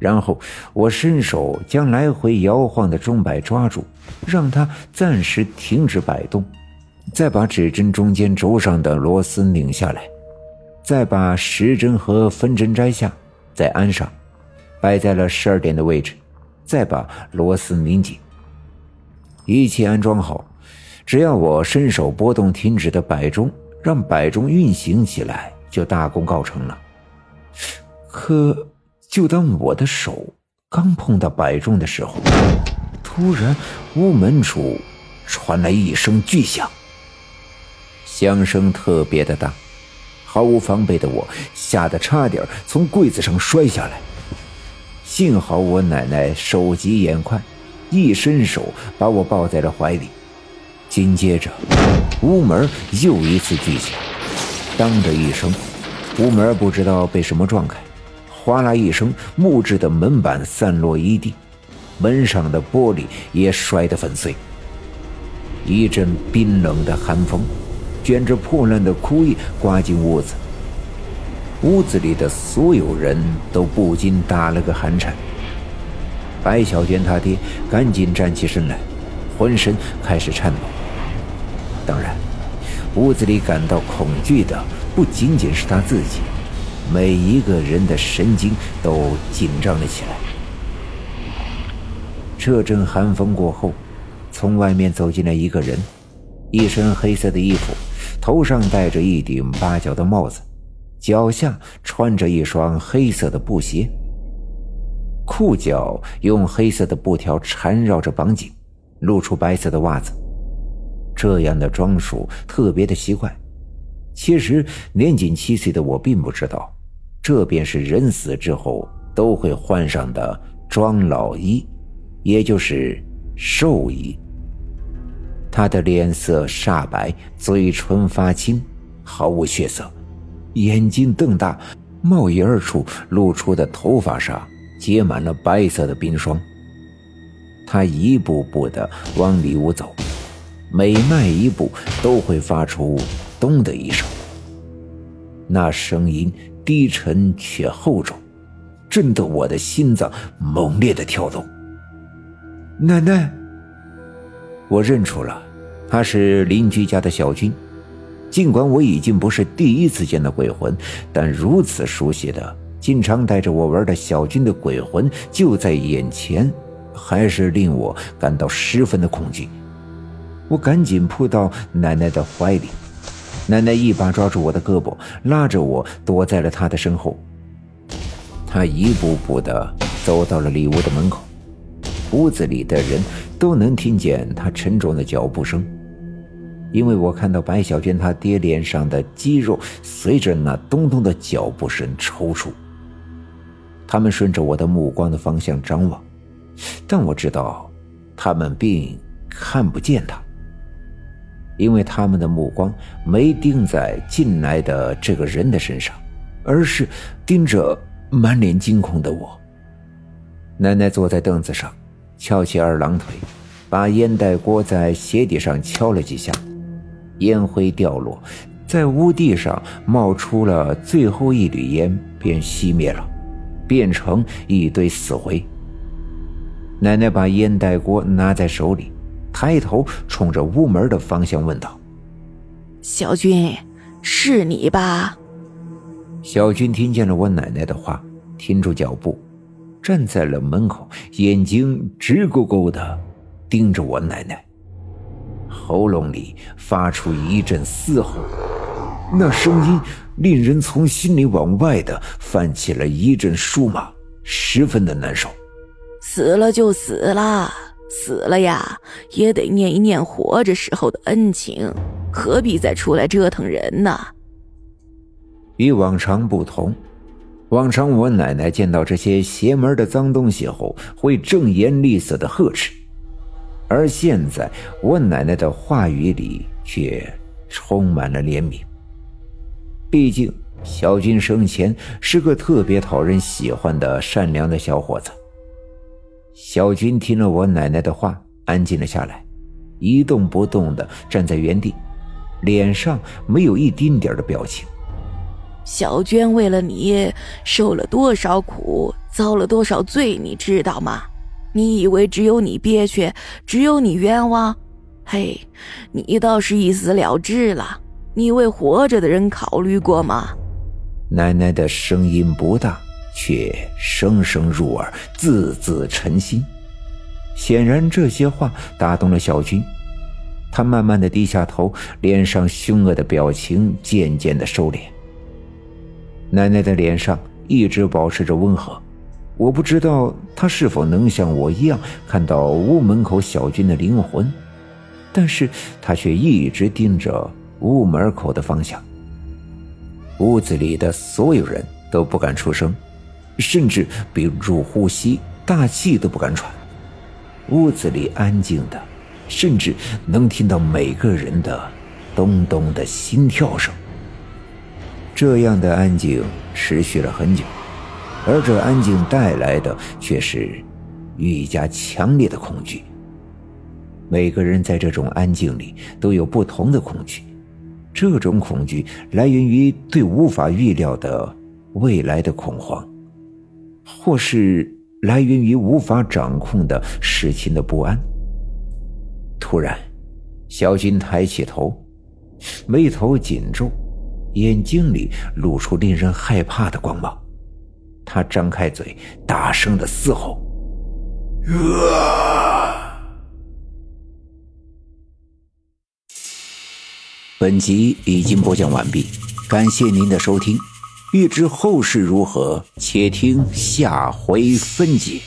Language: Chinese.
然后我伸手将来回摇晃的钟摆抓住，让它暂时停止摆动，再把指针中间轴上的螺丝拧下来，再把时针和分针摘下，再安上，摆在了十二点的位置，再把螺丝拧紧。一切安装好，只要我伸手拨动停止的摆钟，让摆钟运行起来，就大功告成了。可。就当我的手刚碰到摆钟的时候，突然屋门处传来一声巨响，响声特别的大，毫无防备的我吓得差点从柜子上摔下来。幸好我奶奶手疾眼快，一伸手把我抱在了怀里。紧接着，屋门又一次巨响，当的一声，屋门不知道被什么撞开。哗啦一声，木质的门板散落一地，门上的玻璃也摔得粉碎。一阵冰冷的寒风，卷着破烂的枯叶刮进屋子。屋子里的所有人都不禁打了个寒颤。白小娟她爹赶紧站起身来，浑身开始颤抖。当然，屋子里感到恐惧的不仅仅是他自己。每一个人的神经都紧张了起来。这阵寒风过后，从外面走进来一个人，一身黑色的衣服，头上戴着一顶八角的帽子，脚下穿着一双黑色的布鞋，裤脚用黑色的布条缠绕着绑紧，露出白色的袜子。这样的装束特别的奇怪。其实年仅七岁的我并不知道。这便是人死之后都会换上的装老衣，也就是寿衣。他的脸色煞白，嘴唇发青，毫无血色，眼睛瞪大，帽檐处露出的头发上结满了白色的冰霜。他一步步的往里屋走，每迈一步都会发出“咚”的一声，那声音。低沉且厚重，震得我的心脏猛烈的跳动。奶奶，我认出了，她是邻居家的小军。尽管我已经不是第一次见到鬼魂，但如此熟悉的、经常带着我玩的小军的鬼魂就在眼前，还是令我感到十分的恐惧。我赶紧扑到奶奶的怀里。奶奶一把抓住我的胳膊，拉着我躲在了她的身后。她一步步地走到了里屋的门口，屋子里的人都能听见她沉重的脚步声，因为我看到白小娟她爹脸上的肌肉随着那咚咚的脚步声抽搐。他们顺着我的目光的方向张望，但我知道，他们并看不见他。因为他们的目光没盯在进来的这个人的身上，而是盯着满脸惊恐的我。奶奶坐在凳子上，翘起二郎腿，把烟袋锅在鞋底上敲了几下，烟灰掉落，在屋地上冒出了最后一缕烟，便熄灭了，变成一堆死灰。奶奶把烟袋锅拿在手里。抬头冲着屋门的方向问道：“小军，是你吧？”小军听见了我奶奶的话，停住脚步，站在了门口，眼睛直勾勾的盯着我奶奶，喉咙里发出一阵嘶吼，那声音令人从心里往外的泛起了一阵酥麻，十分的难受。死了就死了。死了呀，也得念一念活着时候的恩情，何必再出来折腾人呢？与往常不同，往常我奶奶见到这些邪门的脏东西后，会正颜厉色的呵斥，而现在我奶奶的话语里却充满了怜悯。毕竟小军生前是个特别讨人喜欢的善良的小伙子。小军听了我奶奶的话，安静了下来，一动不动地站在原地，脸上没有一丁点的表情。小娟为了你受了多少苦，遭了多少罪，你知道吗？你以为只有你憋屈，只有你冤枉？嘿，你倒是一死了之了。你为活着的人考虑过吗？奶奶的声音不大，却声声入耳，字字沉心。显然这些话打动了小军，他慢慢的低下头，脸上凶恶的表情渐渐的收敛。奶奶的脸上一直保持着温和，我不知道她是否能像我一样看到屋门口小军的灵魂，但是她却一直盯着。屋门口的方向，屋子里的所有人都不敢出声，甚至屏住呼吸，大气都不敢喘。屋子里安静的，甚至能听到每个人的咚咚的心跳声。这样的安静持续了很久，而这安静带来的却是愈加强烈的恐惧。每个人在这种安静里都有不同的恐惧。这种恐惧来源于对无法预料的未来的恐慌，或是来源于无法掌控的事情的不安。突然，小军抬起头，眉头紧皱，眼睛里露出令人害怕的光芒。他张开嘴，大声的嘶吼。啊本集已经播讲完毕，感谢您的收听。欲知后事如何，且听下回分解。